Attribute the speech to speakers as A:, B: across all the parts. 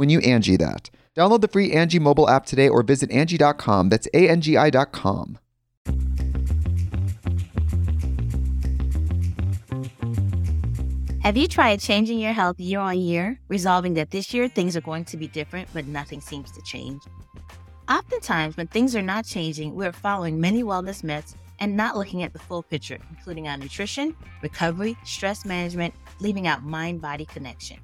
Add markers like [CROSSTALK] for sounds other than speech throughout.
A: when you Angie that. Download the free Angie mobile app today or visit Angie.com. That's A-N-G-I dot com.
B: Have you tried changing your health year on year, resolving that this year things are going to be different, but nothing seems to change? Oftentimes, when things are not changing, we're following many wellness myths and not looking at the full picture, including our nutrition, recovery, stress management, leaving out mind body connection.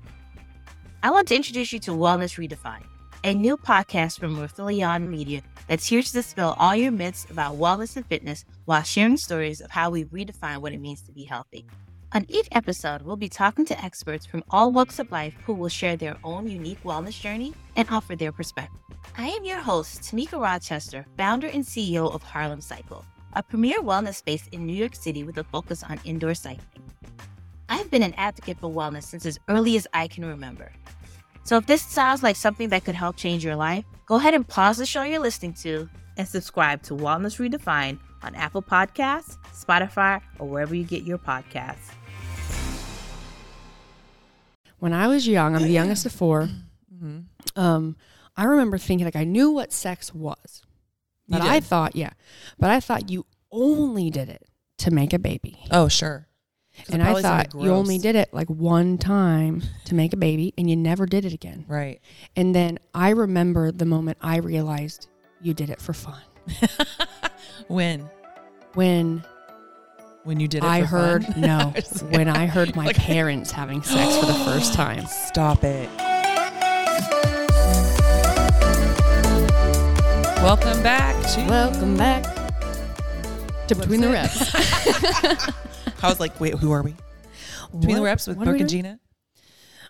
B: I want to introduce you to Wellness Redefined, a new podcast from Rathilion Media that's here to dispel all your myths about wellness and fitness while sharing stories of how we redefine what it means to be healthy. On each episode, we'll be talking to experts from all walks of life who will share their own unique wellness journey and offer their perspective. I am your host, Tamika Rochester, founder and CEO of Harlem Cycle, a premier wellness space in New York City with a focus on indoor cycling. I've been an advocate for wellness since as early as I can remember. So if this sounds like something that could help change your life, go ahead and pause the show you're listening to and subscribe to Wellness Redefined on Apple Podcasts, Spotify, or wherever you get your podcasts.
C: when I was young, I'm the [CLEARS THROAT] youngest of 4 Um, I remember thinking like I knew what sex was, but I thought, yeah, but I thought you only did it to make a baby,
D: Oh, sure.
C: And I thought you only did it like one time to make a baby, and you never did it again.
D: Right.
C: And then I remember the moment I realized you did it for fun [LAUGHS]
D: When?
C: when
D: When you did it
C: I heard
D: fun? [LAUGHS]
C: no when I heard my [LAUGHS]
D: Like-
C: parents having sex for the first [GASPS] time.
D: Stop it. Welcome back to.
C: Welcome back to Between the Reps.
D: I was like, wait, who are we? Between the Reps with
C: what
D: Brooke and? Jeanna.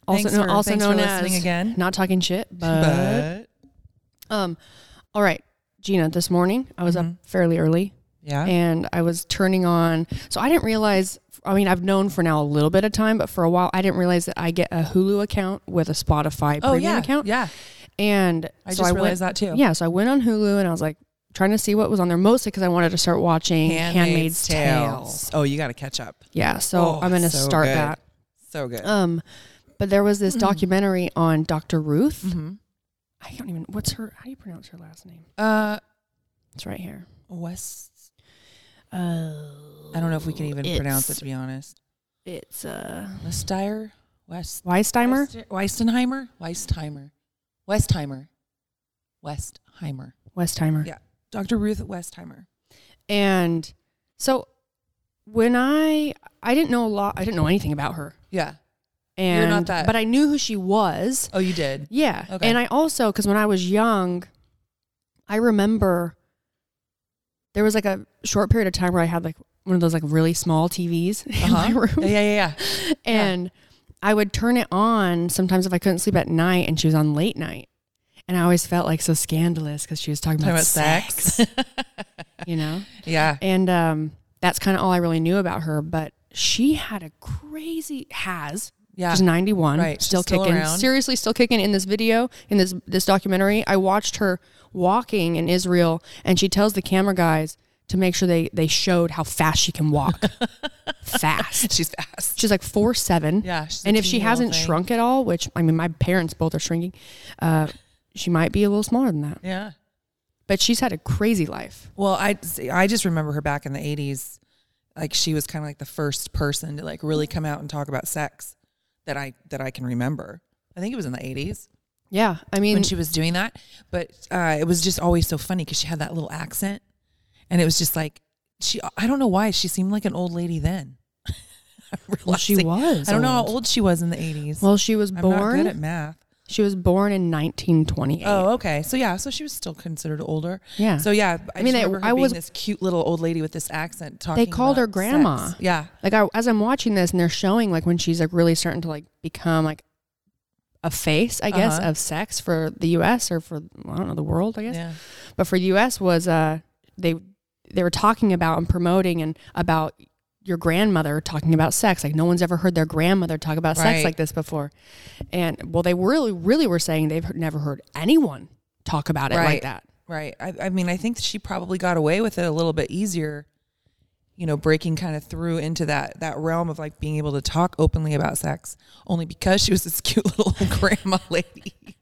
C: Also,
D: Thanks
C: no-
D: for-
C: also
D: thanks for
C: known
D: listening
C: as
D: again.
C: not talking shit, but,
D: But
C: um, all right, Jeanna. This morning I was
D: Mhm.
C: up fairly early
D: yeah,
C: and I was turning on. So I didn't realize. I mean, I've known for now a little bit of time, but for a while I didn't realize that I get a Hulu account with a Spotify
D: oh
C: premium
D: yeah,
C: account.
D: yeah.
C: And
D: I
C: so
D: just
C: I
D: realized
C: went,
D: that too.
C: Yeah, so I went on Hulu and I was like trying to see what was on there, mostly because I wanted to start watching Handmaid's, Tale.
D: Oh, you got to catch up.
C: Yeah, so
D: Oh,
C: I'm gonna
D: so
C: start
D: good.
C: that.
D: So good.
C: Um, but there was this
D: Mm.
C: documentary on Dr. Ruth.
D: hmm
C: I don't even what's her how do you pronounce her last name?
D: Uh,
C: It's right here.
D: West.
C: Oh,
D: I don't know if we can even pronounce it to be honest.
C: It's uh
D: Westire, West.
C: Weistheimer.
D: Weistenheimer, Weistheimer, Westheimer, Westheimer.
C: Westheimer.
D: Yeah. Dr. Ruth Westheimer.
C: And so when I I didn't know a lot. I didn't know anything about her.
D: Yeah.
C: And
D: not that-
C: but I knew who she was.
D: Oh, you did.
C: Yeah.
D: Okay.
C: And I also cuz when I was young I remember there was like a short period of time where I had like one of those like really small TVs [LAUGHS] in my
D: Uh-huh.
C: room.
D: Yeah, yeah, yeah. yeah.
C: And I would turn it on sometimes if I couldn't sleep at night and she was on late night. And I always felt like so scandalous because she was talking,
D: Talking
C: about,
D: about
C: sex,
D: sex. [LAUGHS]
C: you know?
D: yeah.
C: And um, that's kind of all I really knew about her. But she had a crazy, has
D: Yeah.
C: She's 91,
D: Right,
C: still
D: still
C: kicking.
D: around.
C: Seriously, still kicking in this video, in this this documentary. I watched her walking in Israel, and she tells the camera guys to make sure they they showed how fast she can walk. [LAUGHS] fast.
D: She's fast.
C: She's like four seven.
D: Yeah,
C: and if she hasn't
D: thing.
C: shrunk at all, which I mean, my parents both are shrinking, uh, she might be a little smaller than that.
D: Yeah.
C: But she's had a crazy life.
D: Well, I I just remember her back in the '80s, like she was kind of like the first person to like really come out and talk about sex that I that I can remember. I think it was in the '80s
C: Yeah, I mean,
D: when she was doing that, but uh, it was just always so funny because she had that little accent, and it was just like she. I don't know why she seemed like an old lady then. [LAUGHS]
C: Well, she was
D: I don't know how
C: old.
D: old she was in the '80s.
C: well, she was born
D: I'm not good at math.
C: She was born in 1928.
D: Oh, okay. So yeah, so she was still considered older.
C: Yeah.
D: So yeah, I,
C: I mean, I-
D: her
C: I
D: being
C: was-
D: this cute little old lady with this accent talking.
C: They called her grandma.
D: sex. Yeah.
C: like I, as I'm watching this and they're showing like when she's like really starting to like become like a face, I guess,
D: Uh-huh.
C: of sex for the U.S. or for I don't know the world, I guess.
D: Yeah.
C: But for the U.S. was uh they they were talking about and promoting and about your grandmother talking about sex. Like no one's ever heard their grandmother talk about sex like this before. And well, they really really were saying they've never heard anyone talk about it like
D: Right.
C: that.
D: Right. I, I mean, I think she probably got away with it a little bit easier, you know, breaking kind of through into that that realm of like being able to talk openly about sex, only because she was this [LAUGHS] cute little [LAUGHS] grandma lady.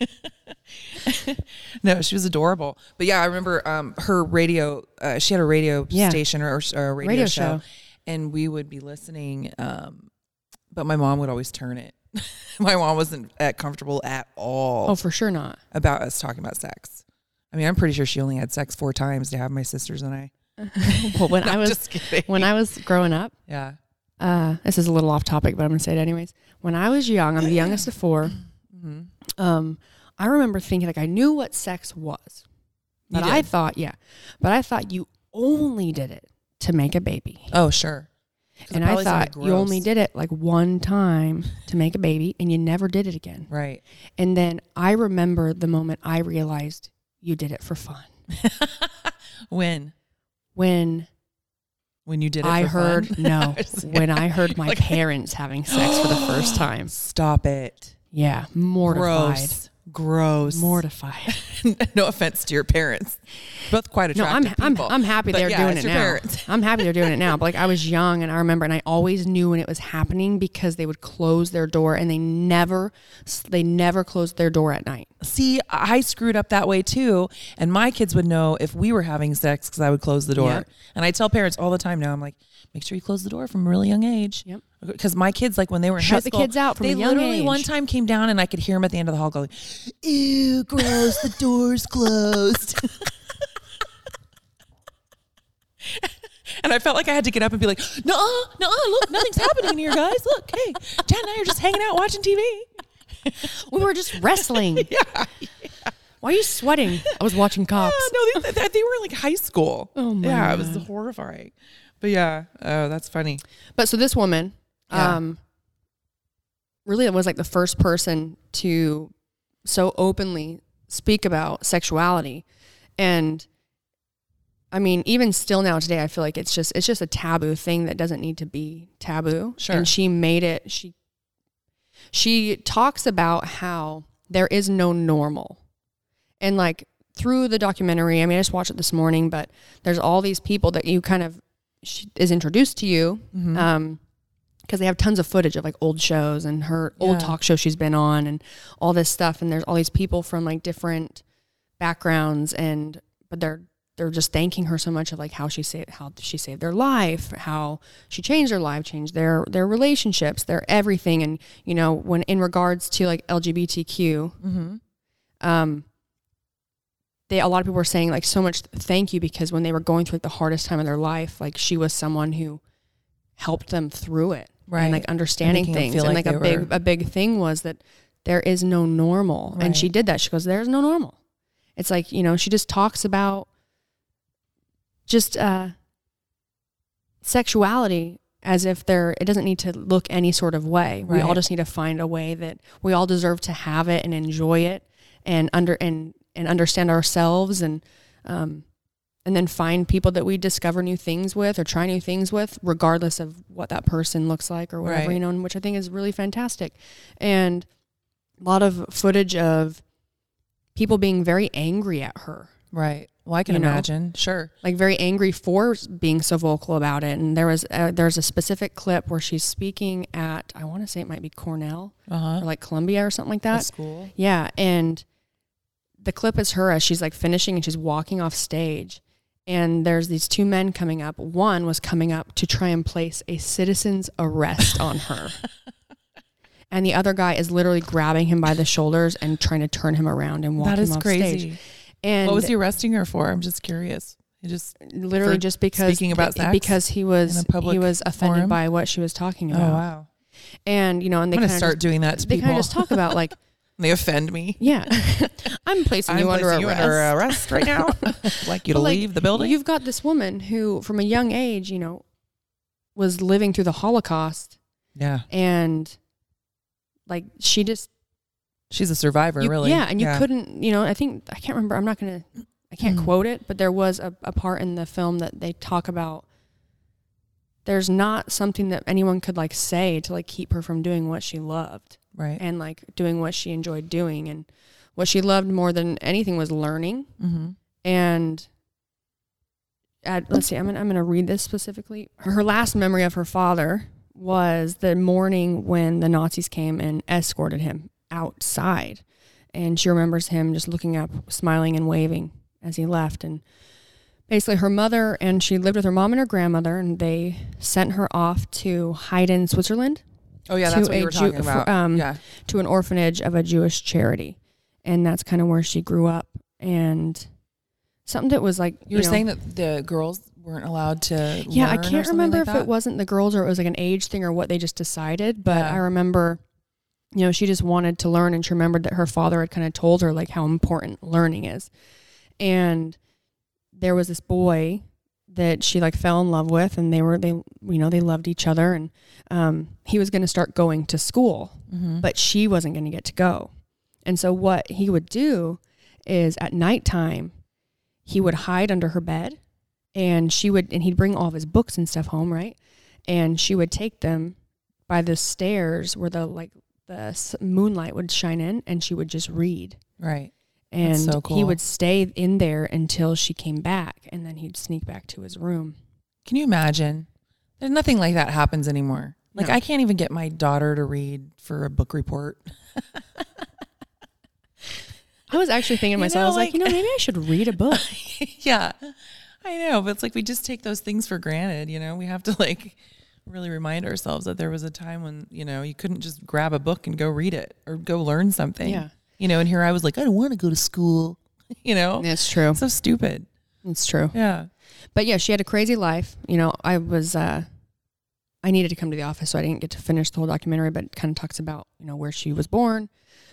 D: [LAUGHS] no, she was adorable. But yeah, I remember um, her radio. Uh, she had a radio
C: Yeah.
D: station or, or a radio,
C: Radio
D: show,
C: show.
D: and we would be listening. Um, but my mom would always turn it. [LAUGHS] my mom wasn't at comfortable at all
C: Oh, for sure not.
D: about us talking about sex. I mean, I'm pretty sure she only had sex four times to have my sisters and I. [LAUGHS]
C: Well, when
D: No,
C: I was
D: just
C: when I was growing up,
D: yeah.
C: uh, this is a little off topic, but I'm going to say it anyways. When I was young, I'm the youngest of four.
D: hmm
C: Um, I remember thinking like I knew what sex was, but I thought, yeah, but I thought you only did it to make a baby,
D: Oh, sure.
C: and I thought you only did it like one time to make a baby, and you never did it again.
D: Right.
C: And then I remember the moment I realized you did it for fun [LAUGHS]
D: when?
C: when
D: When you did it
C: I
D: for
C: heard
D: fun?
C: no [LAUGHS] when I heard my [LAUGHS] parents having sex for the first [GASPS] time.
D: Stop it.
C: Yeah, mortified.
D: Gross. Gross.
C: Mortified. [LAUGHS]
D: no offense to your parents. Both quite
C: No, I'm
D: attractive
C: I'm
D: people.
C: I'm happy they're
D: yeah,
C: doing it now.
D: parents. [LAUGHS]
C: I'm happy they're doing it now. But like I was young and I remember and I always knew when it was happening because they would close their door and they never they never closed their door at night.
D: See, I screwed up that way too. And my kids would know if we were having sex because I would close the door. And I tell parents all the time now, I'm like, make sure you close the door from a really young age.
C: Yep.
D: Because my kids, like when they were in
C: Shut
D: high
C: the
D: school,
C: kids out from
D: they
C: a young
D: literally
C: age.
D: one time came down and I could hear them at the end of the hall going, "Ew, gross! the door's closed." [LAUGHS] and I felt like I had to get up and be like, "No, no, look, nothing's happening in here, guys. Look, hey, Chad and I are just hanging out watching TV." [LAUGHS]
C: We were just wrestling. [LAUGHS]
D: Yeah,
C: Why are you sweating? I was watching cops.
D: no, they, they, were like high school.
C: Oh, my
D: Yeah, it was
C: God.
D: horrifying. But yeah, oh, that's funny.
C: But so this woman,
D: Yeah.
C: um, really was like the first person to so openly speak about sexuality, and I mean, even still now today, I feel like it's just it's just a taboo thing that doesn't need to be taboo.
D: Sure.
C: And she made it. She she talks about how there is no normal, and like through the documentary. I mean, I just watched it this morning, but there's all these people that you kind of she is introduced to you
D: Mhm.
C: um because they have tons of footage of like old shows and her old talk show she's been on and all this stuff and there's all these people from like different backgrounds and but they're they're just thanking her so much of like how she saved how she saved their life how she changed their life changed their their relationships their everything and you know when in regards to like lgbtq
D: Mm-hmm.
C: um they a lot of people were saying like so much thank you because when they were going through like the hardest time of their life like she was someone who helped them through it
D: Right.
C: and like understanding
D: them
C: things. and
D: like
C: like, a big
D: were-
C: a big thing was that there is no normal. And she did that. She goes there's no normal. It's like you know she just talks about just uh sexuality as if there it doesn't need to look any sort of way. Right. we all just need to find a way that we all deserve to have it and enjoy it and under and and understand ourselves and um and then find people that we discover new things with or try new things with, regardless of what that person looks like or whatever,
D: Right.
C: you know, which I think is really fantastic. And a lot of footage of people being very angry at her,
D: Right. Well, I can
C: You know?
D: imagine. Sure.
C: like very angry for being so vocal about it. And there was uh, there's a specific clip where she's speaking at I want to say it might be Cornell
D: Uh
C: or like Columbia or something like
D: At
C: that.
D: school.
C: Yeah, and the clip is her as she's like finishing and she's walking off stage. And there's these two men coming up. One was coming up to try and place a citizen's arrest on her. [LAUGHS] And the other guy is literally grabbing him by the shoulders and trying to turn him around and walk
D: That
C: him
D: is
C: off
D: crazy.
C: stage. And
D: what was he arresting her for? I'm just curious. He just.
C: literally just because
D: speaking about sex
C: because he was
D: in a public
C: he was offended
D: forum?
C: by what she was talking
D: oh,
C: about.
D: Oh wow.
C: And you know, and they
D: I'm start
C: of
D: doing that to
C: they
D: people.
C: kind of just talk about like, [LAUGHS]
D: they offend me.
C: yeah, [LAUGHS] I'm placing
D: I'm
C: you under
D: placing you
C: arrest.
D: under arrest right now. [LAUGHS] [LAUGHS] like you to
C: like,
D: leave the building.
C: You've got this woman who, from a young age, you know, was living through the Holocaust,
D: yeah.
C: and like she just
D: She's a survivor,
C: you-
D: really.
C: yeah, and you couldn't, you know, I think I can't remember. I'm not gonna, I can't
D: Mhm.
C: quote it, but there was a, a part in the film that they talk about. There's not something that anyone could like say to like keep her from doing what she loved
D: Right.
C: and like doing what she enjoyed doing, and what she loved more than anything was learning.
D: Mm-hmm.
C: and at, let's see, I'm gonna, I'm gonna read this specifically. Her last memory of her father was the morning when the Nazis came and escorted him outside, and she remembers him just looking up, smiling and waving as he left. And basically, her mother and she lived with her mom and her grandmother, and they sent her off to Heiden, Switzerland,
D: Oh yeah,
C: to
D: that's what you were
C: Jew-
D: talking
C: for-
D: about.
C: um,
D: yeah.
C: to an orphanage of a Jewish charity, and that's kind of where she grew up. And something that was like
D: You were
C: know-
D: saying that the girls weren't allowed to.
C: yeah, I can't remember
D: like
C: if it wasn't the girls or it was like an age thing or what they just decided. But
D: Yeah.
C: I remember, you know, she just wanted to learn, and she remembered that her father had kind of told her like how important learning is, and there was this boy that she like fell in love with, and they were they you know they loved each other, and um, he was going to start going to school,
D: Mhm.
C: but she wasn't going to get to go. And so what he would do is at nighttime, he would hide under her bed and she would and he'd bring all of his books and stuff home, right? And she would take them by the stairs where the like the moonlight would shine in and she would just read.
D: right.
C: And
D: so
C: he would stay in there until she came back and then he'd sneak back to his room.
D: Can you imagine? There's nothing like that happens anymore. Like
C: No.
D: I can't even get my daughter to read for a book report. [LAUGHS]
C: I was actually thinking to
D: You
C: myself, I was like, you know, maybe I should read a book. [LAUGHS]
D: yeah. I know, but it's like we just take those things for granted, you know? We have to like really remind ourselves that there was a time when, you know, you couldn't just grab a book and go read it or go learn something.
C: Yeah.
D: You know, and here I was like, I don't want to go to school. [LAUGHS] you know?
C: It's true.
D: So stupid.
C: It's true.
D: Yeah.
C: But yeah, she had a crazy life. You know, I was uh I needed to come to the office, so I didn't get to finish the whole documentary, but it kind of talks about, you know, where she was born,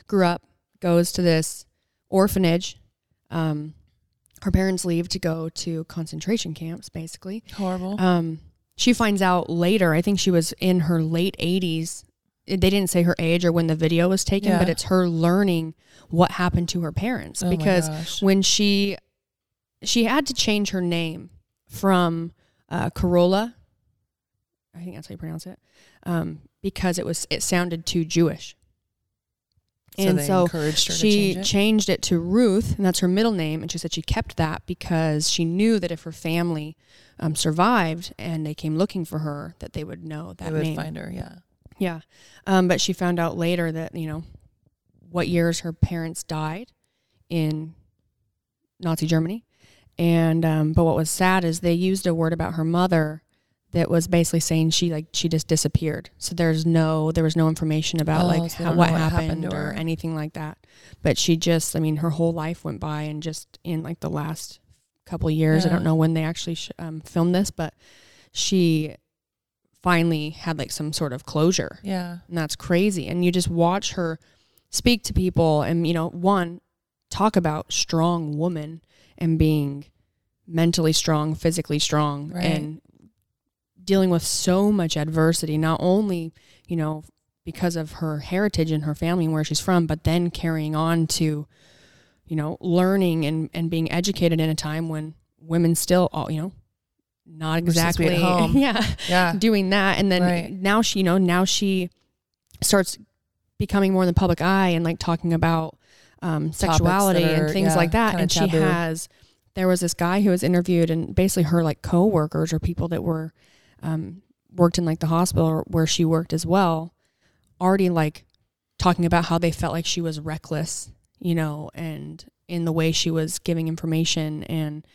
C: grew up, goes to this orphanage. Um her parents leave to go to concentration camps, basically.
D: Horrible.
C: Um she finds out later, I think she was in her late 80s. They didn't say her age or when the video was taken,
D: Yeah.
C: but it's her learning what happened to her parents
D: Oh
C: because when she she had to change her name from uh, Karola, I think that's how you pronounce it, um, because it was it sounded too Jewish,
D: so
C: and so
D: encouraged her
C: she
D: to change it.
C: changed it to Ruth, and that's her middle name. And she said she kept that because she knew that if her family um, survived and they came looking for her, that they would know that
D: they would
C: name.
D: find her, yeah.
C: Yeah. Um, but she found out later that, you know, what years her parents died in Nazi Germany. And um, but what was sad is they used a word about her mother that was basically saying she like she just disappeared. So there's no there was no information about
D: Oh,
C: like
D: so
C: how, what,
D: what
C: happened,
D: happened to
C: or anything like that. But she just I mean her whole life went by and just in like the last couple of years I don't know when they actually sh- um, filmed this, but she finally had like some sort of closure
D: Yeah.
C: and that's crazy and you just watch her speak to people and you know one talk about strong woman and being mentally strong physically strong
D: Right.
C: and dealing with so much adversity not only you know because of her heritage and her family and where she's from but then carrying on to you know learning and and being educated in a time when women still all you know not
D: We're supposed to be
C: exactly
D: at home. [LAUGHS]
C: yeah
D: Yeah.
C: doing that and then
D: Right.
C: now she you know now she starts becoming more in the public eye and like talking about um, sexuality
D: that
C: and things
D: yeah,
C: like that and she has there was this guy who was interviewed and basically her like co-workers or people that were um, worked in like the hospital where she worked as well already like talking about how they felt like she was reckless you know and in the way she was giving information and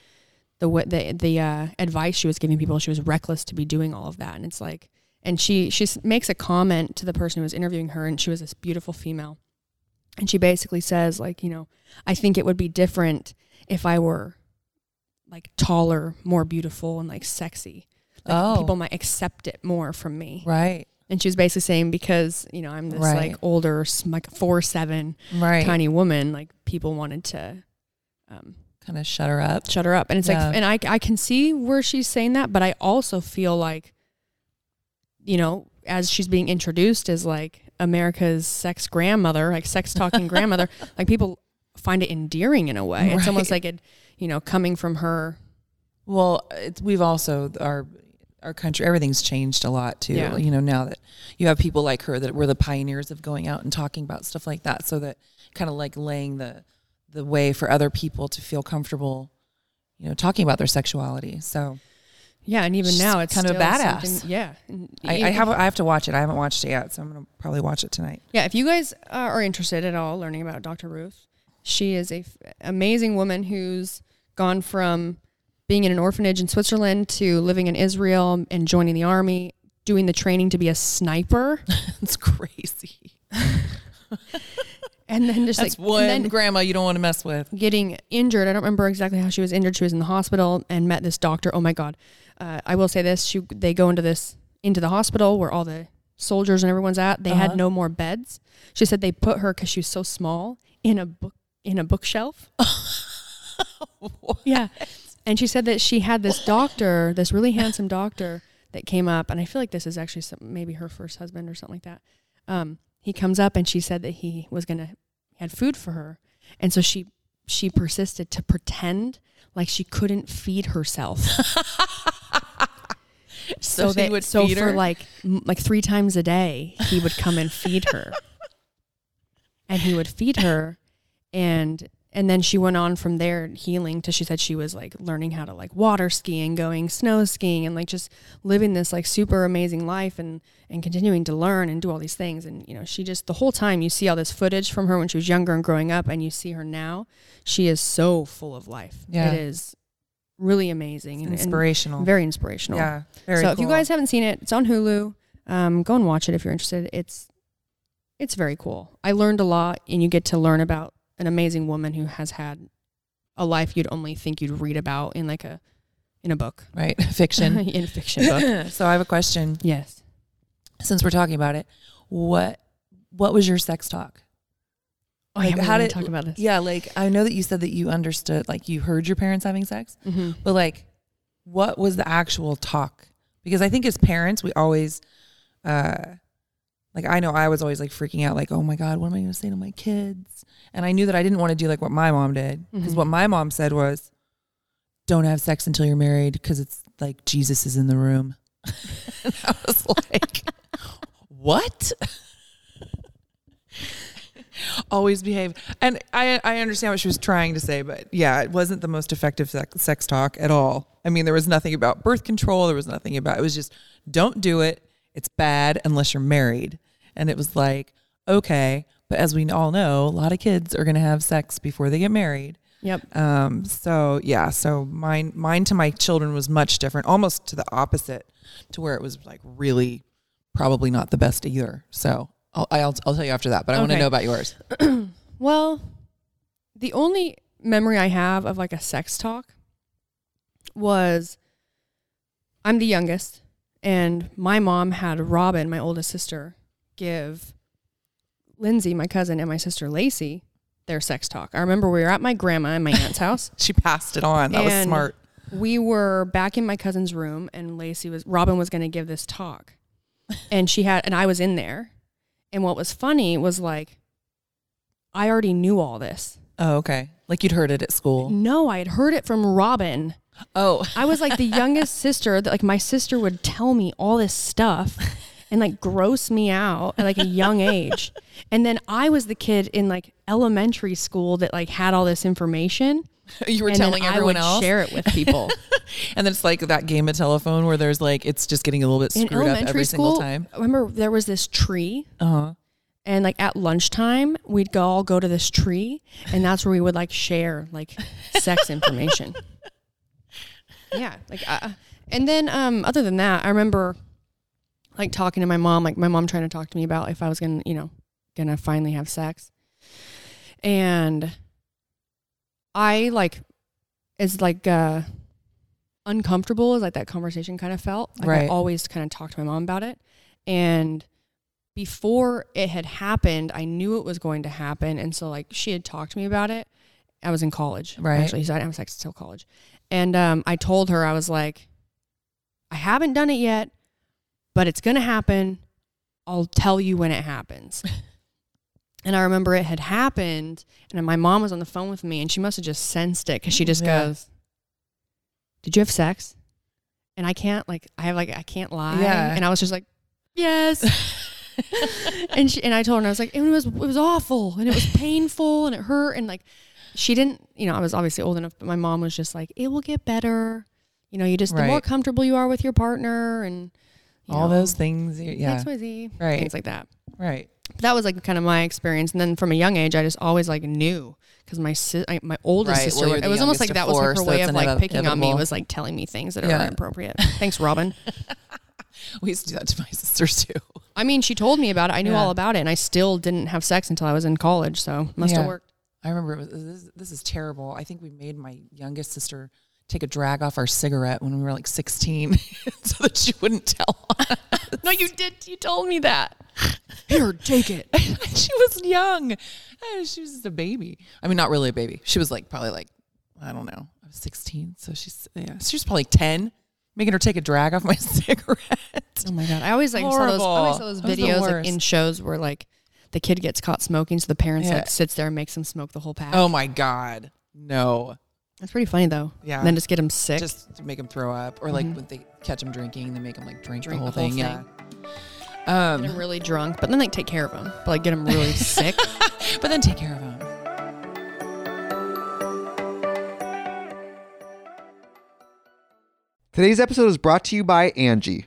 C: the the the uh, advice she was giving people she was reckless to be doing all of that and it's like and she she makes a comment to the person who was interviewing her and she was this beautiful female and she basically says like you know i think it would be different if i were like taller more beautiful and like sexy like
D: Oh.
C: people might accept it more from me
D: Right.
C: and she was basically saying because you know i'm this
D: Right.
C: like older like four seven
D: Right.
C: tiny woman like people wanted to um,
D: Kind of shut her up.
C: shut her up and it's
D: Yeah.
C: like and I, I can see where she's saying that but i also feel like you know as she's being introduced as like america's sex grandmother like sex talking [LAUGHS] grandmother like people find it endearing in a way it's almost like it you know coming from her
D: Well, it's, we've also our our country everything's changed a lot too.
C: Yeah.
D: You know, now that you have people like her that were the pioneers of going out and talking about stuff like that, so that kind of like laying the the way for other people to feel comfortable, you know, talking about their sexuality. So
C: yeah and even now it's
D: kind of
C: still
D: badass.
C: yeah
D: I, I have I have to watch it. I haven't watched it yet, so I'm gonna probably watch it tonight.
C: Yeah, if you guys uh, are interested at all learning about Dr. Ruth, she is a f- amazing woman who's gone from being in an orphanage in Switzerland to living in Israel and joining the army, doing the training to be a sniper, [LAUGHS]
D: it's crazy. [LAUGHS]
C: and then just
D: That's
C: like
D: one
C: then
D: grandma you don't want to mess with.
C: getting injured. I don't remember exactly how she was injured. She was in the hospital and met this doctor. Oh my god! Uh, I will say this: she they go into this into the hospital where all the soldiers and everyone's at. They
D: Uh-huh.
C: had no more beds. She said they put her because she was so small in a book in a bookshelf. [LAUGHS] yeah, and she said that she had this doctor, this really handsome doctor that came up, and I feel like this is actually some, maybe her first husband or something like that. Um, he comes up and she said that he was gonna had food for her, and so she she persisted to pretend like she couldn't feed herself. [LAUGHS]
D: So, he
C: that
D: would
C: so
D: feed
C: for
D: her?
C: like like three times a day he would come and feed her, [LAUGHS] and he would feed her, and and then she went on from there healing to she said she was like learning how to like water skiing, going snow skiing, and like just living this like super amazing life and and continuing to learn and do all these things. And you know she just the whole time you see all this footage from her when she was younger and growing up, and you see her now, she is so full of life.
D: Yeah.
C: it is really amazing and, and
D: inspirational.
C: very inspirational.
D: yeah. Very
C: so if you guys haven't seen it, it's on Hulu. Um, go and watch it if you're interested. It's it's very cool. I learned a lot, and you get to learn about an amazing woman who has had a life you'd only think you'd read about in like a in a book,
D: right [LAUGHS] fiction. [LAUGHS]
C: in a fiction book. [LAUGHS]
D: so I have a question.
C: yes.
D: Since we're talking about it, what what was your sex talk?
C: Oh,
D: Like, how did-
C: talk about this?
D: Yeah, like I know that you said that you understood, like you heard your parents having sex,
C: hmm
D: but like, what was the actual talk? Because I think as parents, we always, uh, like I know I was always like freaking out, like, oh my god, what am I going to say to my kids? And I knew that I didn't want to do like what my mom did, because
C: Mhm.
D: what my mom said was, don't have sex until you're married, because it's like Jesus is in the room. [LAUGHS] and I was like, what? [LAUGHS] always behave and I, I understand what she was trying to say but yeah it wasn't the most effective sex, sex talk at all i mean there was nothing about birth control there was nothing about it was just don't do it it's bad unless you're married. And it was like okay but as we all know a lot of kids are going to have sex before they get married.
C: Yep.
D: um so yeah so mine mine to my children was much different almost to the opposite to where it was like really probably not the best either. So i'll i'll, I'll tell you after that but i want to know about yours. [CLEARS THROAT]
C: Well, the only memory I have of like a sex talk was I'm the youngest, and my mom had Robin, my oldest sister, give Lindsay, my cousin, and my sister Lacey their sex talk. I remember we were at my grandma and my aunt's house. [LAUGHS]
D: She passed it on. That was smart.
C: We were back in my cousin's room, and Lacey was Robin was going to give this talk, and she had, and I was in there, and what was funny was like, I already knew all this.
D: Oh, okay. Like you'd heard it at school.
C: No, I had heard it from Robin
D: Oh,
C: I was like the youngest sister that like my sister would tell me all this stuff and like gross me out at like a young age. And then I was the kid in like elementary school that like had all this information. [LAUGHS]
D: you were telling everyone
C: I would
D: else.
C: share it with people. [LAUGHS]
D: And then it's like that game of telephone where there's like it's just getting a little bit screwed up every
C: school,
D: single time.
C: I remember there was this tree
D: Uh huh.
C: and like at lunchtime we'd go all go to this tree and that's where we would like share like sex information [LAUGHS] yeah like uh, and then um other than that i remember like talking to my mom like my mom trying to talk to me about if i was gonna you know gonna finally have sex and i like as like uh uncomfortable as like that conversation kind of felt like i always kind of talked to my mom about it and before it had happened, I knew it was going to happen. And so like she had talked to me about it. I was in college.
D: Right.
C: Actually, so I didn't have sex until college. And um, I told her, I was like, I haven't done it yet, but it's gonna happen. I'll tell you when it happens. [LAUGHS] and I remember it had happened, and my mom was on the phone with me, and she must have just sensed it because she just
D: Yeah.
C: goes, "Did you have sex?" And I can't like I have like I can't lie.
D: Yeah.
C: And I was just like, "Yes." [LAUGHS] and she and I told her and I was like, it was it was awful and it was painful and it hurt and like she didn't you know I was obviously old enough but my mom was just like it will get better you know you just the more comfortable you are with your partner and you
D: All
C: know,
D: those things. Yeah.
C: XYZ
D: Right.
C: things like that
D: Right.
C: but that was like kind of my experience and then from a young age I just always like knew because my si- I, my oldest
D: Right,
C: sister
D: well, you're
C: it was almost like that
D: of
C: was like her way
D: it's
C: of like picking on me
D: inevitable.
C: was like telling me things that are
D: Yeah.
C: inappropriate thanks Robin [LAUGHS]
D: We used to do that to my sisters too.
C: I mean she told me about it I knew
D: Yeah.
C: all about it and I still didn't have sex until I was in college so must have worked
D: I remember it was, this, this is terrible. I think we made my youngest sister take a drag off our cigarette when we were like 16 [LAUGHS] so that she wouldn't tell us.
C: No, you did. You told me that. Here, take it. [LAUGHS]
D: she was young. She was just a baby. I mean, not really a baby. She was like probably like, I don't know. I was 16. So she's, yeah, she was probably 10, making her take a drag off my [LAUGHS] cigarette.
C: Oh my god! I always like saw those. I always saw those
D: Horrible. That was the
C: videos like, in shows where like the kid gets caught smoking, so the parents
D: Yeah.
C: like sits there and makes him smoke the whole pack.
D: Oh my God. No.
C: that's pretty funny though.
D: Yeah.
C: And then just get him sick.
D: Just to make them throw up. Or like
C: Mhm.
D: when they catch them drinking, they make them like drink,
C: Drink
D: the whole,
C: the whole
D: thing. Yeah.
C: get
D: Um,
C: him really drunk, but then like take care of him, but like get him really [LAUGHS] sick.
D: but then take care of them.
A: Today's episode is brought to you by Angie.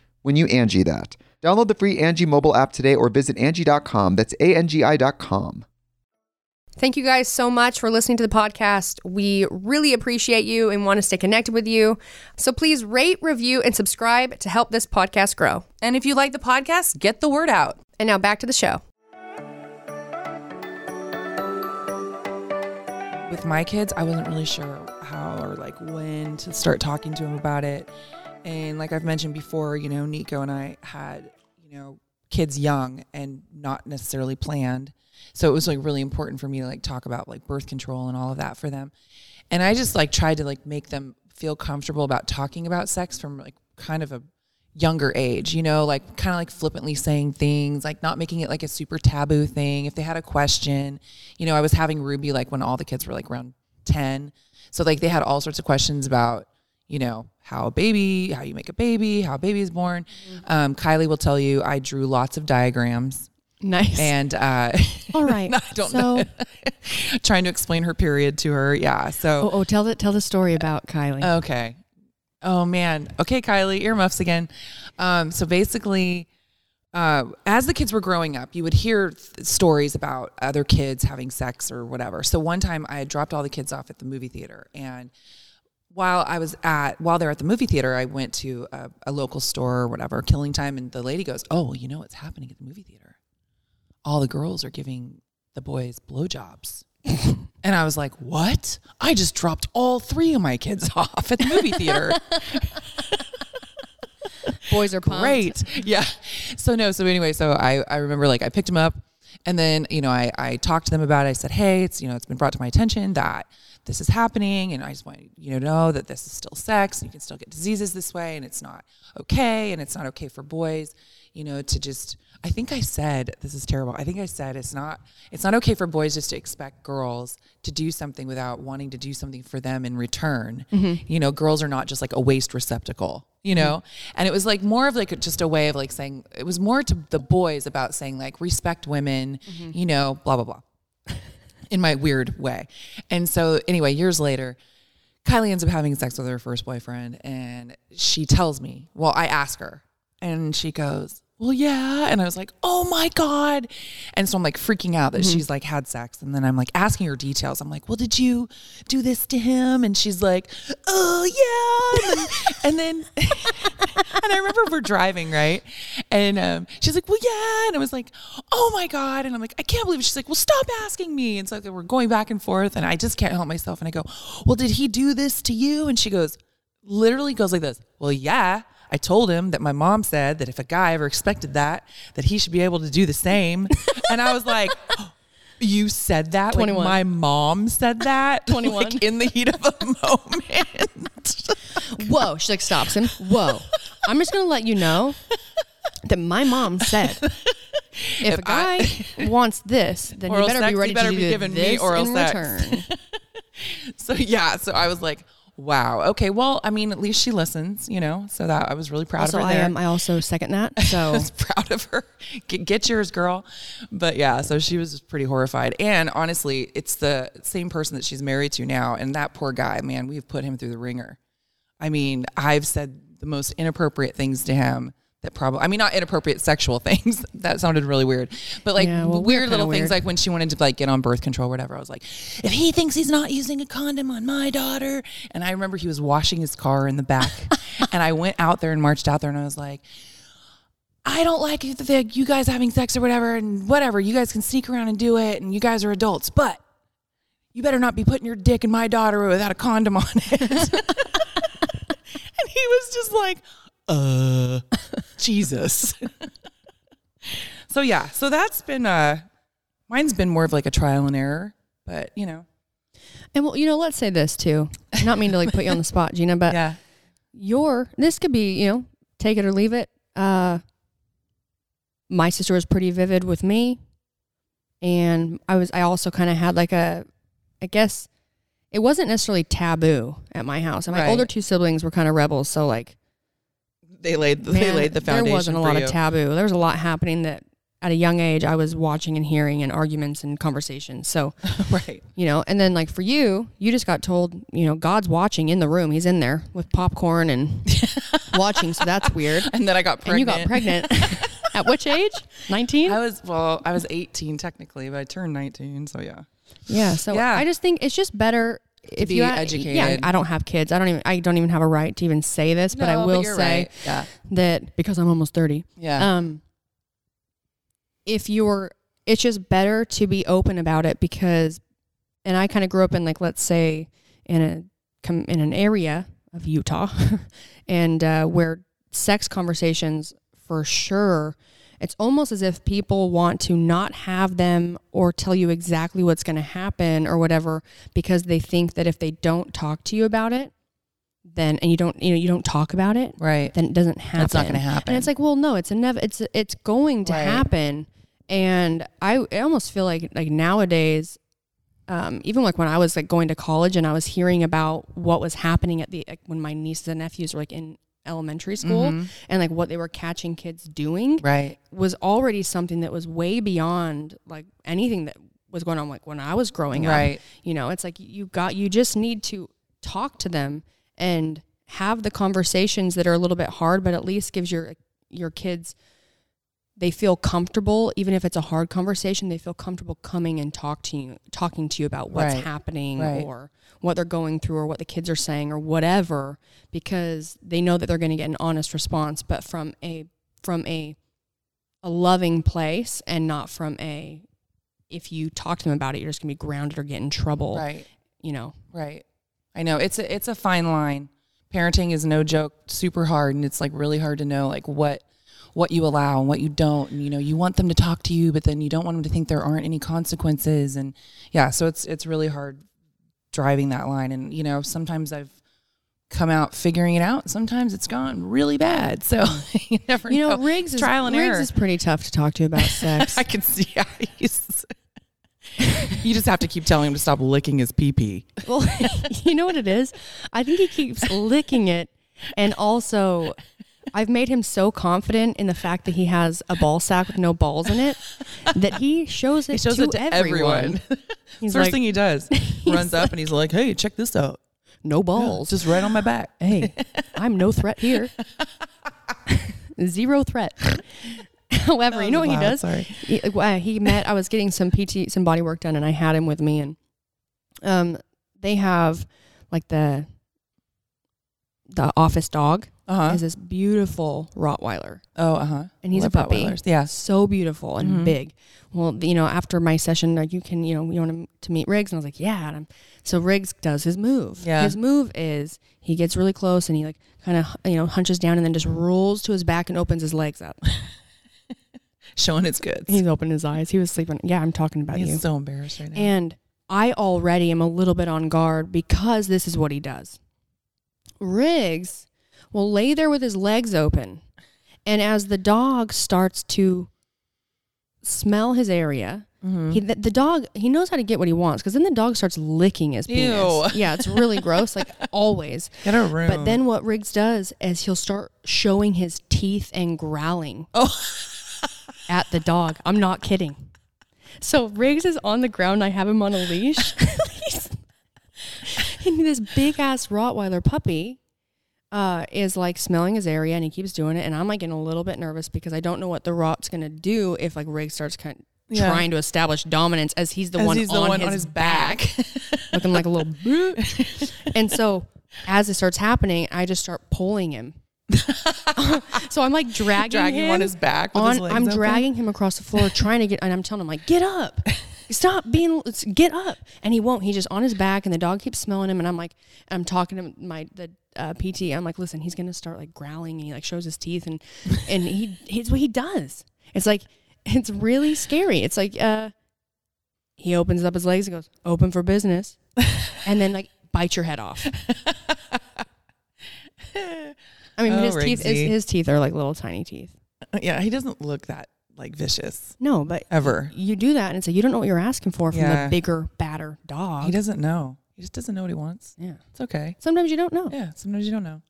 A: when you Angie that. Download the free Angie mobile app today or visit Angie.com. That's A-N-G-I dot com.
E: Thank you guys so much for listening to the podcast. We really appreciate you and want to stay connected with you. So please rate, review, and subscribe to help this podcast grow.
D: And if you like the podcast, get the word out.
E: And now back to the show.
D: with my kids, I wasn't really sure how or like when to start talking to them about it. And like I've mentioned before, you know, Nico and I had, you know, kids young and not necessarily planned. So it was like really important for me to like talk about like birth control and all of that for them. And I just like tried to like make them feel comfortable about talking about sex from like kind of a younger age, you know, like kind of like flippantly saying things, like not making it like a super taboo thing. If they had a question, you know, I was having Ruby like when all the kids were like around 10. So like they had all sorts of questions about, you know, how a baby, how you make a baby, how a baby is born. Um, Kylie will tell you I drew lots of diagrams
C: Nice.
D: and uh, [LAUGHS]
C: All right. [LAUGHS]
D: I don't
C: so,
D: know. [LAUGHS] trying to explain her period to her. Yeah. So
C: Oh, oh, tell the tell the story about Kylie.
D: Okay. Oh man. Okay, Kylie, earmuffs again. Um, so basically, uh, as the kids were growing up, you would hear th- stories about other kids having sex or whatever. So one time, I had dropped all the kids off at the movie theater, and while I was at while they're at the movie theater, I went to a, a local store or whatever, Killing Time, and the lady goes, "Oh, you know what's happening at the movie theater? All the girls are giving the boys blowjobs." [LAUGHS] And I was like, "What? I just dropped all three of my kids [LAUGHS] off at the movie theater." [LAUGHS]
C: Boys are pumped.
D: Great. Yeah. So no, so anyway, so I I remember like I picked him up and then, you know, I I talked to them about it. I said, "Hey, it's, you know, it's been brought to my attention that this is happening and I just want you to know that this is still sex and you can still get diseases this way and it's not okay and it's not okay for boys, you know, to just I think I said this is terrible. I think I said it's not it's not okay for boys just to expect girls to do something without wanting to do something for them in return. Mm-hmm. You know, girls are not just like a waste receptacle, you know? Mm-hmm. And it was like more of like just a way of like saying it was more to the boys about saying like respect women, mm-hmm. you know, blah blah blah in my weird way. And so anyway, years later, Kylie ends up having sex with her first boyfriend and she tells me, well, I ask her and she goes, well, yeah. And I was like, oh my God. And so I'm like freaking out that she's like had sex. And then I'm like asking her details. I'm like, well, did you do this to him? And she's like, oh yeah. And then, [LAUGHS] and, then [LAUGHS] and I remember we're driving, right? And um, she's like, well, yeah. And I was like, oh my God. And I'm like, I can't believe it. She's like, well, stop asking me. And so we're going back and forth. And I just can't help myself. And I go, well, did he do this to you? And she goes, literally goes like this, well, yeah. I told him that my mom said that if a guy ever expected that, that he should be able to do the same. and I was like, [GASPS] you said that?
C: 21.
D: Like my mom said that? [LAUGHS]
C: 21.
D: Like in the heat of the [LAUGHS] moment.
C: Whoa. She like stops him. Whoa. I'm just gonna let you know that my mom said if, a guy [LAUGHS] wants this, then you better
D: sex,
C: be
D: you
C: ready
D: better
C: to
D: be
C: do
D: giving me
C: this
D: oral
C: in
D: sex.
C: return.
D: so yeah, so I was like, wow. Okay, well, I mean, at least she listens, you know. So that I was really proud
C: also,
D: of her
C: I
D: there.
C: am. I also second that. [LAUGHS] So I
D: was proud of her. Get, get yours, girl. But yeah, so she was pretty horrified. And honestly, it's the same person that she's married to now. And that poor guy, man, we've put him through the ringer. I mean, I've said the most inappropriate things to him that probably, I mean, not inappropriate sexual [LAUGHS] things. that sounded really weird. But like
C: Yeah, well,
D: weird little things like when she wanted to like get on birth control or whatever. I was like, if he thinks he's not using a condom on my daughter. And I remember he was washing his car in the back. [LAUGHS] and I went out there and marched out there and I was like, I don't like that you guys having sex or whatever, and whatever. You guys can sneak around and do it, and you guys are adults, but you better not be putting your dick in my daughter without a condom on it. [LAUGHS] and he was just like, uh, [LAUGHS] Jesus. so yeah, so that's been uh, mine's been more of like a trial and error, but you know,
C: and well, you know, let's say this too. Not mean to like put you on the spot, Jeanna, but
D: yeah,
C: your this could be you know take it or leave it uh my sister was pretty vivid with me and i was i also kind of had like a i guess it wasn't necessarily taboo at my house and my
D: Right.
C: older two siblings were kind of rebels so like
D: they laid they laid the foundation.
C: there wasn't a lot
D: you.
C: of taboo there was a lot happening that at a young age i was watching and hearing and arguments and conversations so [LAUGHS]
D: right.
C: you know and then like for you you just got told you know god's watching in the room he's in there with popcorn and [LAUGHS] watching so that's weird
D: And then I got
C: and you got pregnant [LAUGHS] at which age 19
D: I was well, I was 18 technically, but I turned 19, so yeah.
C: yeah so
D: Yeah.
C: i just think it's just better if
D: be
C: you
D: educated.
C: yeah i don't have kids i don't even i don't even have a right to even say this but i will
D: you're
C: say
D: right. yeah,
C: that because i'm almost 30
D: yeah,
C: um if you're it's just better to be open about it because and i kind of grew up in like let's say in a in an area of utah [LAUGHS] and uh, where sex conversations for sure it's almost as if people want to not have them or tell you exactly what's going to happen or whatever because they think that if they don't talk to you about it then and you don't you know you don't talk about it,
D: Right.
C: then it doesn't happen.
D: it's not gonna happen.
C: And it's like, well, no, it's a never. It's it's going to
D: Right.
C: happen. And I, I almost feel like like nowadays, um, even like when I was like going to college and I was hearing about what was happening at the like, when my nieces and nephews were like in elementary school
D: Mhm.
C: and like what they were catching kids doing
D: Right.
C: was already something that was way beyond like anything that was going on like when I was growing up.
D: Right.
C: You know, it's like you got you just need to talk to them and have the conversations that are a little bit hard, but at least gives your your kids they feel comfortable, even if it's a hard conversation, they feel comfortable coming and talk to you talking to you about what's
D: Right.
C: happening
D: Right.
C: or what they're going through or what the kids are saying or whatever, because they know that they're going to get an honest response, but from a from a a loving place and not from a if you talk to them about it, you're just gonna be grounded or get in trouble.
D: Right.
C: You know.
D: Right. I know it's a it's a fine line. Parenting is no joke, super hard, and it's like really hard to know like what what you allow and what you don't. And you know, you want them to talk to you, but then you don't want them to think there aren't any consequences. And yeah, so it's it's really hard driving that line. And you know, sometimes I've come out figuring it out. Sometimes it's gone really bad. So [LAUGHS] you never
C: You know,
D: know.
C: Riggs is
D: trial and
C: Riggs
D: error.
C: is pretty tough to talk to about [LAUGHS] sex.
D: I can see how he's. [LAUGHS] you just have to keep telling him to stop licking his pee pee.
C: well, you know what it is? I think he keeps licking it, and also. I've made him so confident in the fact that he has a ball sack with no balls in it that he shows it,
D: He shows
C: to,
D: it to
C: everyone.
D: everyone. [LAUGHS] First
C: like,
D: thing he does, [LAUGHS] runs up and he's like, "Hey, check this out.
C: no balls.
D: Just right on my back."
C: hey, [LAUGHS] I'm no threat here. Zero threat. However, you know what he does?
D: Sorry.
C: he, uh, he met i was getting some pt some body work done and i had him with me and um they have like the the office dog
D: Uh huh.
C: is this beautiful rottweiler
D: Oh, uh huh.
C: and he's
D: Love
C: a puppy
D: Yeah.
C: so beautiful and
D: Mhm.
C: big well you know after my session like, you can you know you want him to meet riggs and i was like yeah and I'm, so riggs does his move
D: Yeah.
C: his move is he gets really close and he like kind of you know hunches down and then just rolls to his back and opens his legs up [LAUGHS]
D: Showing his goods.
C: he's opened his eyes he was sleeping yeah i'm talking about
D: He's
C: you
D: so embarrassed right now.
C: And I already am a little bit on guard because this is what he does. Riggs will lay there with his legs open. And as the dog starts to smell his area,
D: Mhm.
C: he, the, the dog, he knows how to get what he wants because then the dog starts licking his penis.
D: Ew.
C: Yeah, it's really [LAUGHS] gross, like always.
D: Get a room.
C: But then what Riggs does is he'll start showing his teeth and growling
D: oh, [LAUGHS]
C: at the dog. I'm not kidding. So Riggs is on the ground. I have him on a leash. [LAUGHS] [LAUGHS] This big ass Rottweiler puppy uh, is like smelling his area and he keeps doing it. And I'm like getting a little bit nervous because I don't know what the Rot's going to do if like Riggs starts kind of
D: Yeah.
C: trying to establish dominance as he's the
D: As
C: one,
D: he's the
C: on,
D: one
C: his
D: on his
C: back,
D: back. [LAUGHS]
C: looking like a little. boop. [LAUGHS] and so as it starts happening, I just start pulling him. so I'm like dragging,
D: dragging him on his back.
C: On,
D: his
C: I'm
D: open.
C: dragging him across the floor, trying to get, and I'm telling him like, get up, stop being, let's get up, and he won't. He's just on his back, and the dog keeps smelling him, and I'm like, I'm talking to my the uh, PT. I'm like, listen, he's gonna start like growling, and he like shows his teeth, and and he [LAUGHS] he's what he does. It's like it's really scary. It's like uh, he opens up his legs and goes, open for business, and then like bite your head off. [LAUGHS] I mean,
D: Oh,
C: his teeth, his, his teeth are like little tiny teeth.
D: Yeah, he doesn't look that like vicious
C: No, but
D: ever.
C: you do that and say like you don't know what you're asking for from
D: Yeah.
C: the bigger, badder dog.
D: He doesn't know. He just doesn't know what he wants.
C: Yeah.
D: It's okay.
C: Sometimes you don't know.
D: Yeah, sometimes you don't know.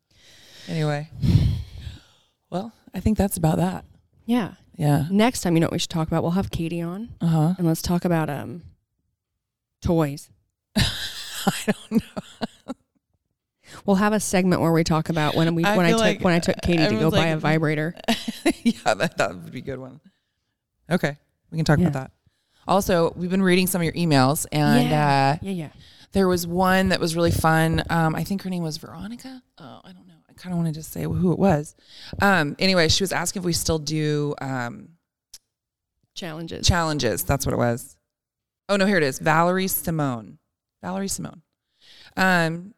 D: Anyway, well, I think that's about that.
C: Yeah.
D: Yeah.
C: Next time, you know what we should talk about? We'll have Katie on
D: Uh huh.
C: and let's talk about um toys. [LAUGHS]
D: I don't know.
C: We'll have a segment where we talk about when we
D: I
C: when I took
D: like
C: when I took Katie to go
D: everyone's
C: buy a vibrator. [LAUGHS]
D: yeah, that, that would be a good one. Okay, we can talk
C: Yeah.
D: about that. Also, we've been reading some of your emails, and
C: Yeah.
D: uh,
C: Yeah, yeah.
D: there was one that was really fun. Um, I think her name was Veronica. Oh, I don't know. I kind of want to just say who it was. Um, anyway, she was asking if we still do um,
C: Challenges.
D: challenges. That's what it was. Oh no, here it is. Valerie Simone. Valerie Simone. Um,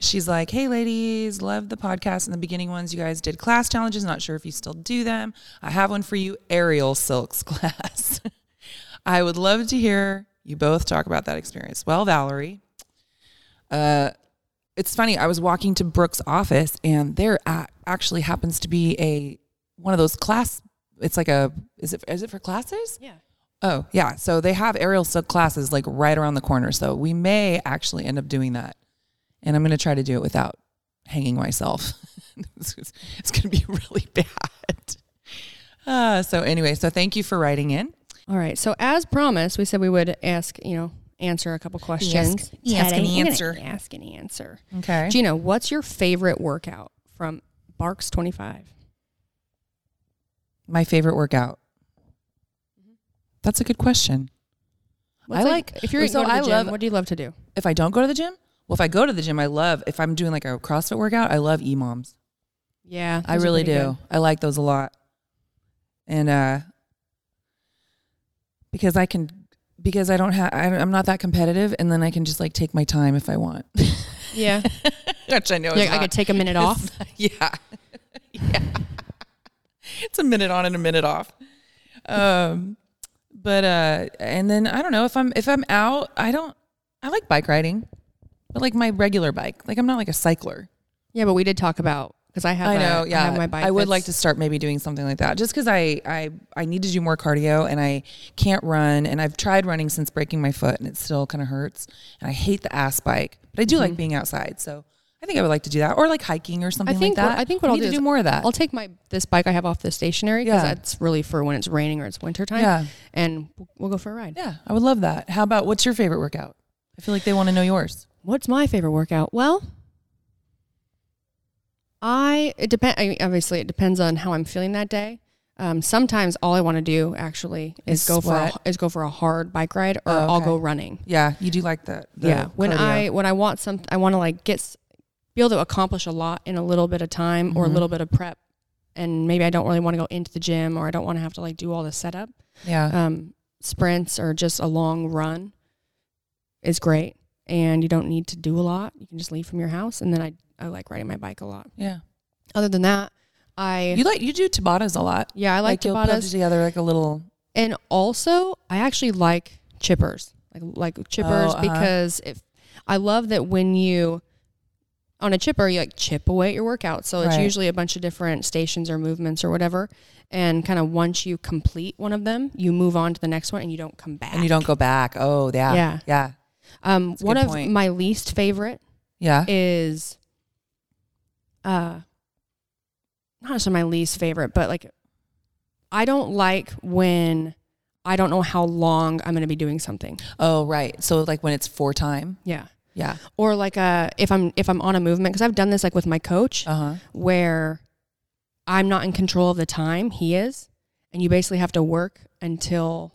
D: she's like, "Hey ladies, love the podcast. In the beginning ones, you guys did class challenges. Not sure if you still do them. I have one for you, aerial silks [LAUGHS] class. I would love to hear you both talk about that experience. Well, Valerie, uh, it's funny. I was walking to Brooke's office, and there actually happens to be a one of those class. It's like a is it is it for classes?
C: Yeah.
D: Oh yeah. So they have aerial silk classes like right around the corner. So we may actually end up doing that, and I'm going to try to do it without hanging myself. [LAUGHS] it's it's going to be [LAUGHS] really bad. Uh, so anyway, so thank you for writing in.
C: All right. So as promised, we said we would ask, you know, answer a couple questions.
D: ask
C: Today, we're gonna
D: answer.
C: Ask and answer.
D: Okay.
C: Jeanna, what's your favorite workout from Barks 25?
D: My favorite workout. That's a good question.
C: What's
D: I like-
C: if you're
D: so
C: going to the
D: I
C: gym,
D: love-
C: what do you love to do?
D: If I don't go to the gym, well, if I go to the gym, I love if I'm doing like a CrossFit workout, I love EMOMs.
C: Yeah,
D: I really do.
C: good.
D: I like those a lot. And uh because I can because I don't have I'm not that competitive and then I can just like take my time if I want. [LAUGHS]
C: Yeah, [LAUGHS]
D: Which I know
C: yeah. I could take a minute off. [LAUGHS]
D: yeah. yeah. It's a minute on and a minute off. Um but uh and then I don't know if I'm if I'm out, I don't I like bike riding. But like my regular bike. Like I'm not like a cycler.
C: Yeah, but we did talk about because I have.
D: I know, yeah.
C: have my bike.
D: I would like to start maybe doing something like that, just because I, I I need to do more cardio and I can't run, and I've tried running since breaking my foot, and it still kind of hurts, and I hate the ass bike, but I do like being outside, so I think I would like to do that, or like hiking or something
C: Mm-hmm. I think
D: like
C: what,
D: that.
C: I think what
D: I
C: I'll
D: need
C: do
D: do more of that.
C: I'll take my this bike I have off the stationary because
D: Yeah.
C: that's really for when it's raining or it's wintertime.
D: yeah,
C: and we'll go for a ride.
D: yeah, I would love that. How about what's your favorite workout? I feel like they want to know yours.
C: What's my favorite workout? Well, I it depend. I mean, obviously, it depends on how I'm feeling that day. Um, sometimes all I want to do actually is,
D: Is
C: go for a, is go for a hard bike ride, or
D: Oh,
C: I'll go running.
D: Yeah, you do like that. the
C: yeah, when
D: cardio.
C: I when I want some, I want to like get be able to accomplish a lot in a little bit of time or a
D: Mhm.
C: little bit of prep, and maybe I don't really want to go into the gym or I don't want to have to like do all the setup.
D: yeah,
C: Um, sprints or just a long run is great, and you don't need to do a lot. You can just leave from your house, and then I I like riding my bike a lot.
D: yeah.
C: Other than that, I
D: You like you do Tabatas a lot.
C: yeah I like,
D: you'll put
C: Tabatas,
D: together like a little.
C: and also I actually like chippers, like like chippers
D: uh-huh.
C: because if I love that when you on a chipper you like chip away at your workout, so it's
D: Right.
C: usually a bunch of different stations or movements or whatever, and kind of once you complete one of them, you move on to the next one and you don't come back.
D: And you don't go back. Oh, yeah.
C: Yeah.
D: Yeah.
C: Um,
D: That's
C: one of
D: point.
C: my least favorite
D: Yeah.
C: is uh not necessarily my least favorite, but like I don't like when I don't know how long I'm going to be doing something.
D: Oh, right. So like when it's for time.
C: Yeah.
D: Yeah.
C: Or like uh if I'm if I'm on a movement cuz I've done this like with my coach
D: Uh huh.
C: where I'm not in control of the time, he is, and you basically have to work until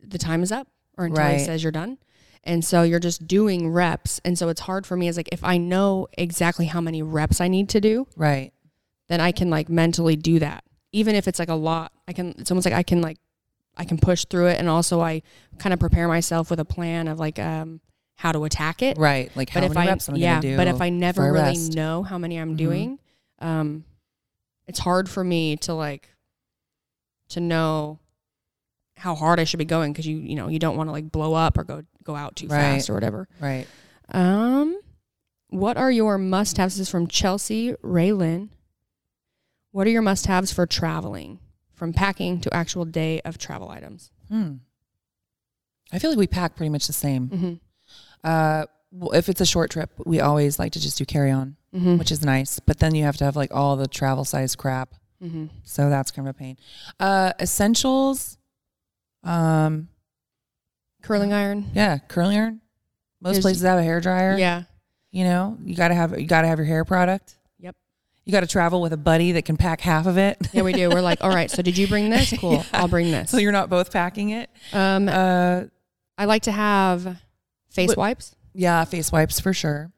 C: the time is up or until
D: Right.
C: he says you're done. And so you're just doing reps. And so it's hard for me as like if I know exactly how many reps I need to do,
D: Right.
C: then I can like mentally do that. Even if it's like a lot, I can it's almost like I can like I can push through it and also I kind of prepare myself with a plan of like um how to attack it.
D: Right. Like how
C: But if
D: many
C: I
D: reps am I
C: yeah,
D: gonna do?
C: but if I never really
D: rest?
C: know how many I'm
D: Mhm.
C: doing, um it's hard for me to like to know how hard I should be going because you you know you don't want to like blow up or go go out too
D: Right.
C: fast or whatever.
D: Right.
C: Um, what are your must-haves? This is from Chelsea Raylin. What are your must-haves for traveling, from packing to actual day of travel items?
D: Hmm. I feel like we pack pretty much the same.
C: Mm-hmm.
D: Uh, well, if it's a short trip, we always like to just do carry on,
C: Mm-hmm.
D: which is nice. But then you have to have like all the travel size crap.
C: mm-hmm.
D: So that's kind of a pain. Uh, essentials. Um,
C: curling iron.
D: yeah, curling iron. Most
C: There's-
D: places have a hair dryer.
C: Yeah.
D: You know, you gotta have you gotta have your hair product.
C: Yep.
D: You gotta travel with a buddy that can pack half of it.
C: Yeah, we do. We're like, [LAUGHS] all right. So did you bring this? [LAUGHS] Cool. I'll bring this.
D: so you're not both packing it.
C: Um,
D: Uh,
C: I like to have face
D: What-
C: wipes,
D: yeah, face wipes for sure.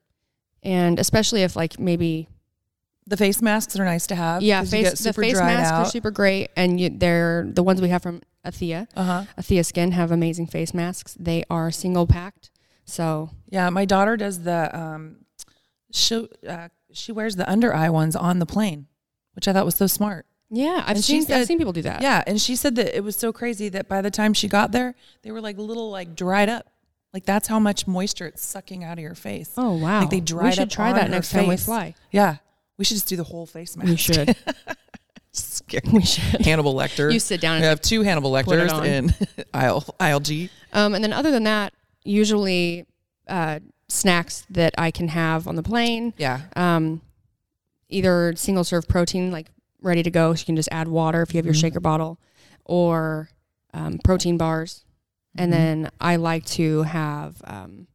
C: and especially if like maybe
D: The face masks are nice to have.
C: yeah,
D: 'cause you
C: face
D: get
C: the
D: super
C: face
D: dried
C: masks are
D: out.
C: super great, and you, they're the ones we have from Athea.
D: Uh huh.
C: Athea Skin have amazing face masks. They are single packed, so
D: Yeah, my daughter does the um, she uh, she wears the under eye ones on the plane, which I thought was so smart.
C: yeah, I've
D: And
C: seen I've seen people do that.
D: Yeah, and she said that it was so crazy that by the time she got there, they were like little like dried up. Like that's how much moisture it's sucking out of your face.
C: Oh wow.
D: Like they
C: dry.
D: We
C: should
D: up
C: try that next time we fly.
D: Yeah. We should just do the whole face mask.
C: We should. [LAUGHS] We should.
D: Hannibal Lecter.
C: You sit down and
D: have two Hannibal Lecters in [LAUGHS] aisle aisle G.
C: Um, and then other than that, usually uh, snacks that I can have on the plane.
D: Yeah.
C: Um, either single serve protein, like ready to go, so you can just add water if you have your
D: Mhm.
C: shaker bottle, or um, protein bars. And
D: Mhm.
C: then I like to have, um,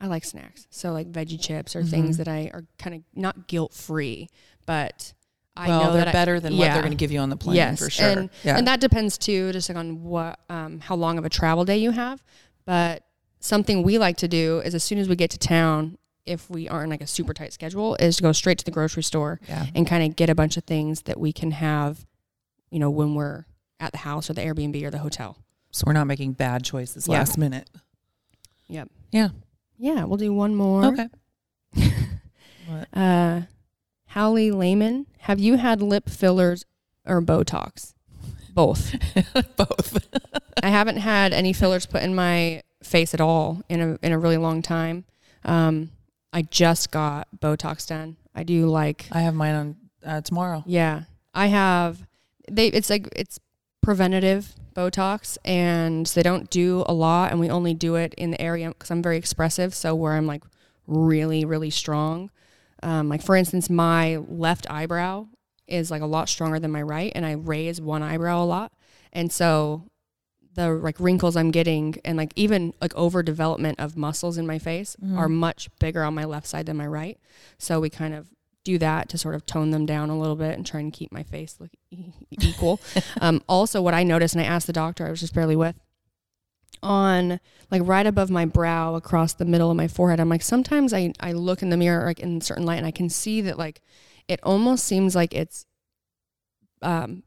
C: I like snacks. So like veggie chips or things
D: Mhm.
C: that I are kind of not guilt free, but I
D: well,
C: know
D: they're
C: that I-
D: better than what they're going to give you on the plane
C: yes,
D: for sure.
C: And,
D: yeah.
C: and that depends too, just like on what, um, how long of a travel day you have. But something we like to do is as soon as we get to town, if we aren't like a super tight schedule, is to go straight to the grocery store
D: yeah.
C: and kind of get a bunch of things that we can have, you know, when we're at the house or the Airbnb or the hotel.
D: So we're not making bad choices
C: Yeah.
D: last minute.
C: Yep.
D: Yeah.
C: Yeah, we'll do one more.
D: Okay. [LAUGHS] What?
C: Uh, Hallie Lehman, have you had lip fillers or Botox? Both. [LAUGHS]
D: Both. [LAUGHS]
C: I haven't had any fillers put in my face at all in a in a really long time. Um, I just got Botox done. I do like
D: I have mine on uh, tomorrow.
C: yeah. I have they it's like it's preventative Botox and they don't do a lot and we only do it in the area because I'm very expressive. So where I'm like really, really strong. Um, like for instance, my left eyebrow is like a lot stronger than my right and I raise one eyebrow a lot. And so the like wrinkles I'm getting and like even like overdevelopment of muscles in my face
D: Mhm.
C: are much bigger on my left side than my right. So we kind of do that to sort of tone them down a little bit and try and keep my face look e- equal. [LAUGHS] um, also, what I noticed, and I asked the doctor I was just barely with, on like right above my brow across the middle of my forehead, I'm like, sometimes I, I look in the mirror like in certain light and I can see that like it almost seems like it's um,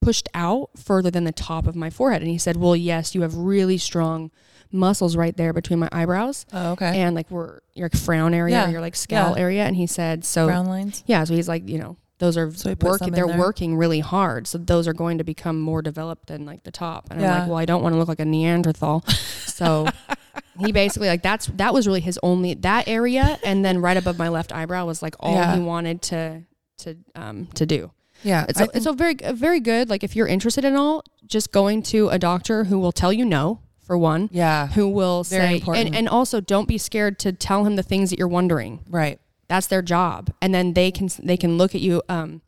C: pushed out further than the top of my forehead. And he said, well, yes, you have really strong muscles right there between my eyebrows
D: Oh, okay.
C: and like where your frown area,
D: Yeah.
C: your like scowl
D: Yeah.
C: area. And he said, so
D: Brown lines.
C: yeah, so he's like, you know, those are
D: So
C: working. They're
D: there?
C: working really hard, so those are going to become more developed than like the top. And I'm like, well, I don't want to look like a Neanderthal, so [LAUGHS] he basically like that's that was really his only that area, and then right above my left eyebrow was like all
D: Yeah.
C: he wanted to to um to do.
D: Yeah.
C: It's a, it's a very a very good like if you're interested in all, just going to a doctor who will tell you no for one,
D: yeah.
C: who will
D: Very
C: say
D: important.
C: and and also don't be scared to tell him the things that you're wondering
D: Right.
C: That's their job and then they can they can look at you um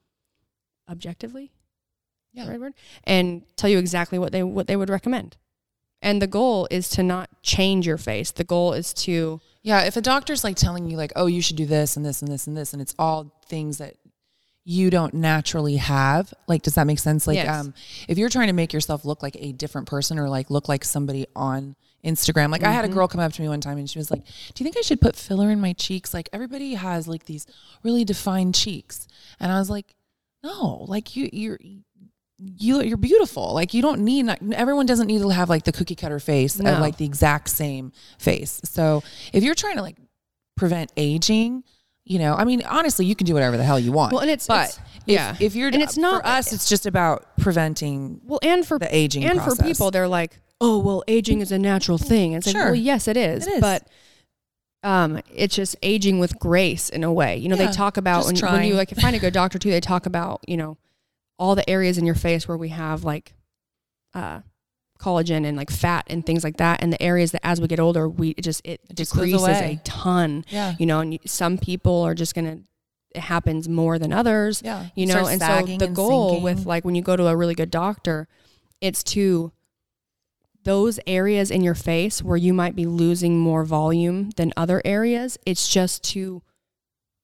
C: objectively
D: Yeah.
C: right word and tell you exactly what they what they would recommend and the goal is to not change your face the goal is to
D: Yeah, if a doctor's like telling you like, "Oh, you should do this and this and this and this," and it's all things that you don't naturally have, like, does that make sense? Like,
C: Yes.
D: um, if you're trying to make yourself look like a different person or like look like somebody on Instagram, like I had a
C: Mhm.
D: girl come up to me one time and she was like, "Do you think I should put filler in my cheeks? Like everybody has like these really defined cheeks," and I was like, "No, like you, you're." You, you're beautiful. Like you don't need. Everyone doesn't need to have like the cookie cutter face
C: No.
D: of like the exact same face. So if you're trying to like prevent aging, you know, I mean, honestly, you can do whatever the hell you want.
C: well and it's
D: but
C: it's-
D: if,
C: yeah
D: if you're
C: And it's not-
D: for us, it's just about preventing
C: well and for
D: the aging
C: and
D: process.
C: for people they're like oh well aging is a natural thing. It's like
D: Sure.
C: well yes it is,
D: It is.
C: but um it's just aging with grace in a way. You know
D: Yeah,
C: they talk about when, when you like find a good [LAUGHS] doctor too they talk about you know all the areas in your face where we have like uh collagen and like fat and things like that. And the areas that as we get older we it just it,
D: It just
C: decreases a ton.
D: Yeah,
C: you know and you, some people are just gonna it happens more than others
D: yeah,
C: you know
D: Starts
C: and so the
D: and
C: goal with like when you go to a really good doctor it's to those areas in your face where you might be losing more volume than other areas it's just to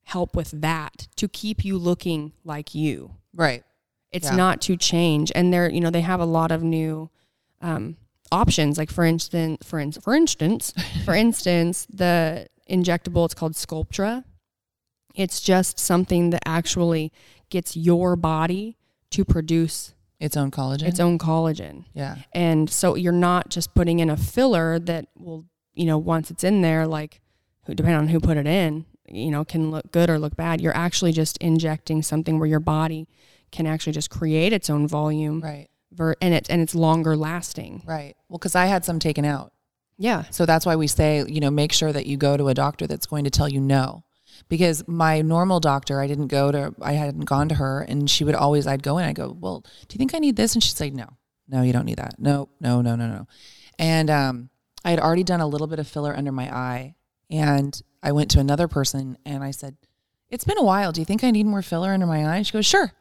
C: help with that to keep you looking like you.
D: Right,
C: it's
D: Yeah.
C: not to change. And they're you know they have a lot of new um, options. Like for instance for, in, for instance for [LAUGHS] instance the injectable it's called sculptra. It's just something that actually gets your body to produce
D: its own collagen.
C: its own collagen
D: yeah,
C: and so you're not just putting in a filler that will you know once it's in there like depending on who put it in you know can look good or look bad you're actually just injecting something where your body can actually just create its own volume
D: right,
C: ver- and it's and it's longer lasting
D: right. Well, because I had some taken out
C: Yeah.
D: So that's why we say, you know, make sure that you go to a doctor that's going to tell you no. Because my normal doctor, I didn't go to, I hadn't gone to her, and she would always, I'd go in, I go, well, do you think I need this? And she'd say, no, no, you don't need that. No, no, no, no, no. And um, I had already done a little bit of filler under my eye, and I went to another person and I said, it's been a while. Do you think I need more filler under my eye? And she goes, sure,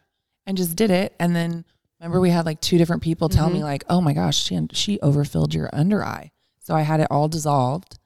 D: and just did it. And then remember, we had like two different people tell me like, oh my gosh, she she overfilled your under eye. So I had it all dissolved.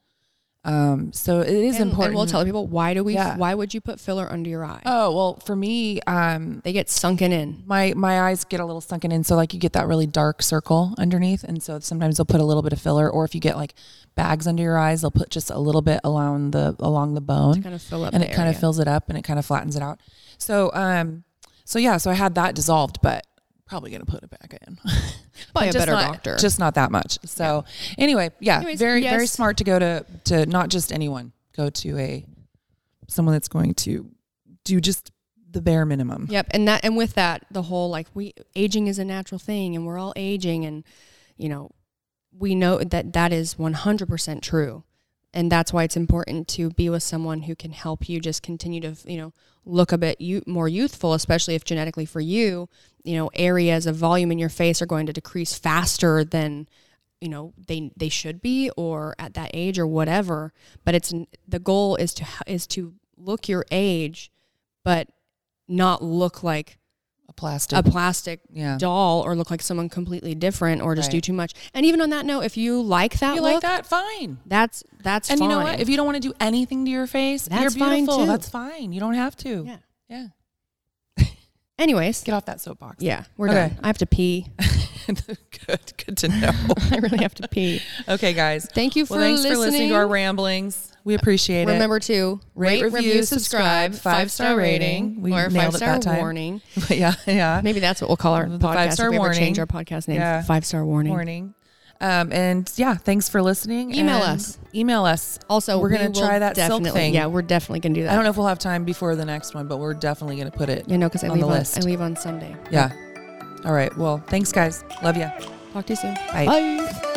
D: Um, so it is
C: and,
D: important.
C: And we'll tell people why do we?
D: Yeah.
C: Why would you put filler under your eye?
D: Oh well, for me, um,
C: they get sunken in.
D: my my eyes get a little sunken in, so like you get that really dark circle underneath, and so sometimes they'll put a little bit of filler, or if you get like bags under your eyes, they'll put just a little bit along the along the bone,
C: kind of fill up
D: and it kind of fills it up, and it kind of flattens it out. So um, so yeah, so I had that dissolved, but probably gonna put it back in. [LAUGHS]
C: By a better
D: not-
C: doctor.
D: Just not that much. So anyway, yeah,
C: Anyways,
D: very very smart to go to to not just anyone, go to a someone that's going to do just the bare minimum.
C: Yep, and that and with that, the whole like we aging is a natural thing, and we're all aging, and you know, we know that that is one hundred percent true, and that's why it's important to be with someone who can help you just continue to you know look a bit you, more youthful, especially if genetically for you, you know, areas of volume in your face are going to decrease faster than you know they they should be or at that age or whatever. But it's the goal is to is to look your age but not look like
D: plastic.
C: a plastic
D: Yeah.
C: doll or look like someone completely different or just do too much. And even on that note, if you like that
D: you
C: look,
D: like that? Fine.
C: that's that's
D: And
C: fine.
D: you know what? If you don't want to do anything to your face,
C: That's
D: you're
C: fine,
D: beautiful.
C: too.
D: That's fine. You don't have to.
C: yeah.
D: Yeah. [LAUGHS]
C: Anyways,
D: Get off that soapbox.
C: yeah, we're
D: Okay.
C: done. I have to pee. [LAUGHS]
D: good. Good to know. [LAUGHS]
C: I really have to pee.
D: okay, guys.
C: Thank you for
D: well, thanks
C: listening.
D: for listening to our ramblings. We appreciate it.
C: Remember to rate, review, subscribe, five star rating,
D: We
C: or five star warning. [LAUGHS]
D: yeah, yeah.
C: Maybe that's what we'll call our
D: The
C: podcast.
D: five-star
C: warning. change our podcast name.
D: Yeah.
C: Five star warning.
D: Warning. Um, and yeah, thanks for listening.
C: Email
D: and
C: us.
D: Email us.
C: Also,
D: we're
C: we
D: gonna try that silk thing.
C: Yeah, we're definitely gonna do that.
D: I don't know if we'll have time before the next one, but we're definitely gonna put it.
C: You know, because I
D: on
C: leave
D: the
C: on,
D: list.
C: I leave on Sunday.
D: Yeah. All right. Well, thanks, guys. Love you.
C: Talk to you soon.
D: Bye.
C: Bye.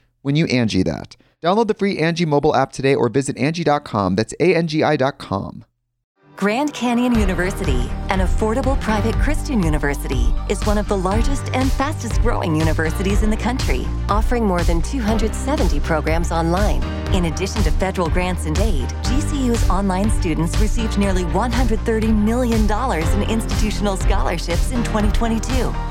A: when you Angi that. Download the free Angi mobile app today or visit Angi.com. That's A-N-G-I dot com.
F: Grand Canyon University, an affordable private Christian university, is one of the largest and fastest growing universities in the country, offering more than 270 programs online. In addition to federal grants and aid, GCU's online students received nearly $130 million in institutional scholarships in 2022.